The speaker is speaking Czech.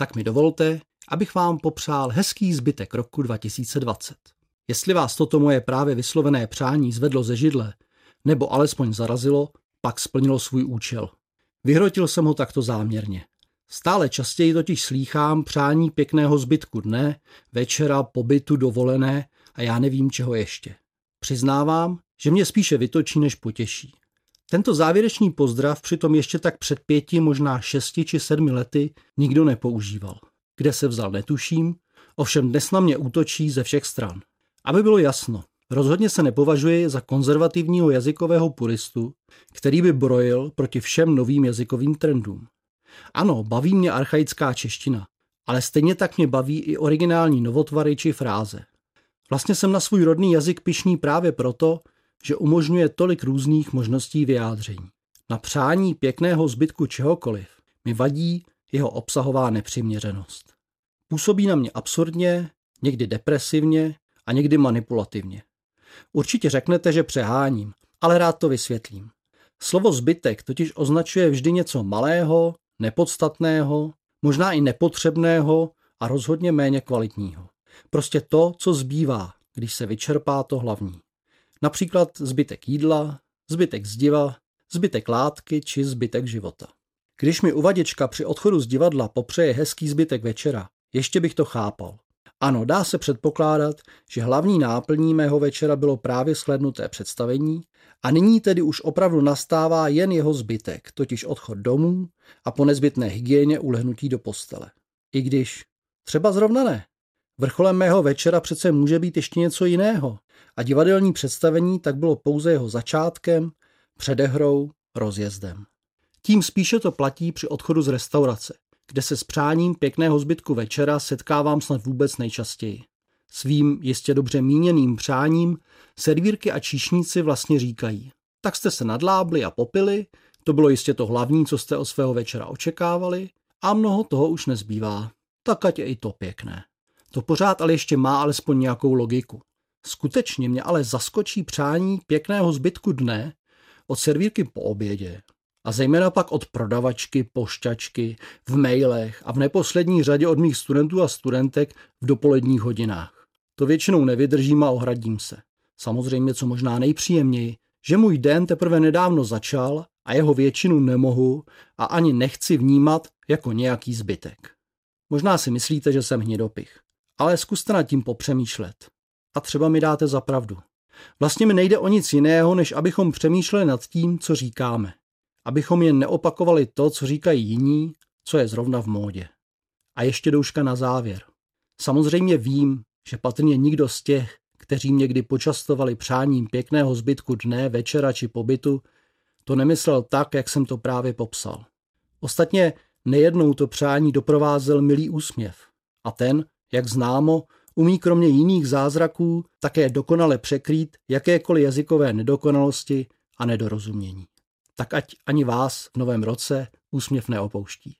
tak mi dovolte, abych vám popřál hezký zbytek roku 2020. Jestli vás toto moje právě vyslovené přání zvedlo ze židle, nebo alespoň zarazilo, pak splnilo svůj účel. Vyhrotil jsem ho takto záměrně. Stále častěji totiž slýchám přání pěkného zbytku dne, večera, pobytu, dovolené a já nevím čeho ještě. Přiznávám, že mě spíše vytočí, než potěší. Tento závěrečný pozdrav přitom ještě tak před pěti, možná šesti či sedmi lety nikdo nepoužíval. Kde se vzal, netuším, ovšem dnes na mě útočí ze všech stran. Aby bylo jasno, rozhodně se nepovažuji za konzervativního jazykového puristu, který by brojil proti všem novým jazykovým trendům. Ano, baví mě archaická čeština, ale stejně tak mě baví i originální novotvary či fráze. Vlastně jsem na svůj rodný jazyk pišný právě proto, že umožňuje tolik různých možností vyjádření. Na přání pěkného zbytku čehokoliv mi vadí jeho obsahová nepřiměřenost. Působí na mě absurdně, někdy depresivně a někdy manipulativně. Určitě řeknete, že přeháním, ale rád to vysvětlím. Slovo zbytek totiž označuje vždy něco malého, nepodstatného, možná i nepotřebného a rozhodně méně kvalitního. Prostě to, co zbývá, když se vyčerpá to hlavní. Například zbytek jídla, zbytek zdiva, zbytek látky či zbytek života. Když mi uvaděčka při odchodu z divadla popřeje hezký zbytek večera, ještě bych to chápal. Ano, dá se předpokládat, že hlavní náplní mého večera bylo právě shlednuté představení a nyní tedy už opravdu nastává jen jeho zbytek, totiž odchod domů a po nezbytné hygieně ulehnutí do postele. I když třeba zrovna ne. Vrcholem mého večera přece může být ještě něco jiného a divadelní představení tak bylo pouze jeho začátkem, předehrou, rozjezdem. Tím spíše to platí při odchodu z restaurace, kde se s přáním pěkného zbytku večera setkávám snad vůbec nejčastěji. Svým jistě dobře míněným přáním servírky a číšníci vlastně říkají. Tak jste se nadlábli a popili, to bylo jistě to hlavní, co jste od svého večera očekávali a mnoho toho už nezbývá. Tak ať je i to pěkné. To pořád ale ještě má alespoň nějakou logiku. Skutečně mě ale zaskočí přání pěkného zbytku dne od servírky po obědě a zejména pak od prodavačky, pošťačky, v mailech a v neposlední řadě od mých studentů a studentek v dopoledních hodinách. To většinou nevydržím a ohradím se. Samozřejmě co možná nejpříjemněji, že můj den teprve nedávno začal a jeho většinu nemohu a ani nechci vnímat jako nějaký zbytek. Možná si myslíte, že jsem hnidopich, ale zkuste nad tím popřemýšlet. A třeba mi dáte za pravdu. Vlastně mi nejde o nic jiného, než abychom přemýšleli nad tím, co říkáme abychom jen neopakovali to, co říkají jiní, co je zrovna v módě. A ještě douška na závěr. Samozřejmě vím, že patrně nikdo z těch, kteří mě kdy počastovali přáním pěkného zbytku dne, večera či pobytu, to nemyslel tak, jak jsem to právě popsal. Ostatně nejednou to přání doprovázel milý úsměv. A ten, jak známo, umí kromě jiných zázraků také dokonale překrýt jakékoliv jazykové nedokonalosti a nedorozumění tak ať ani vás v novém roce úsměv neopouští.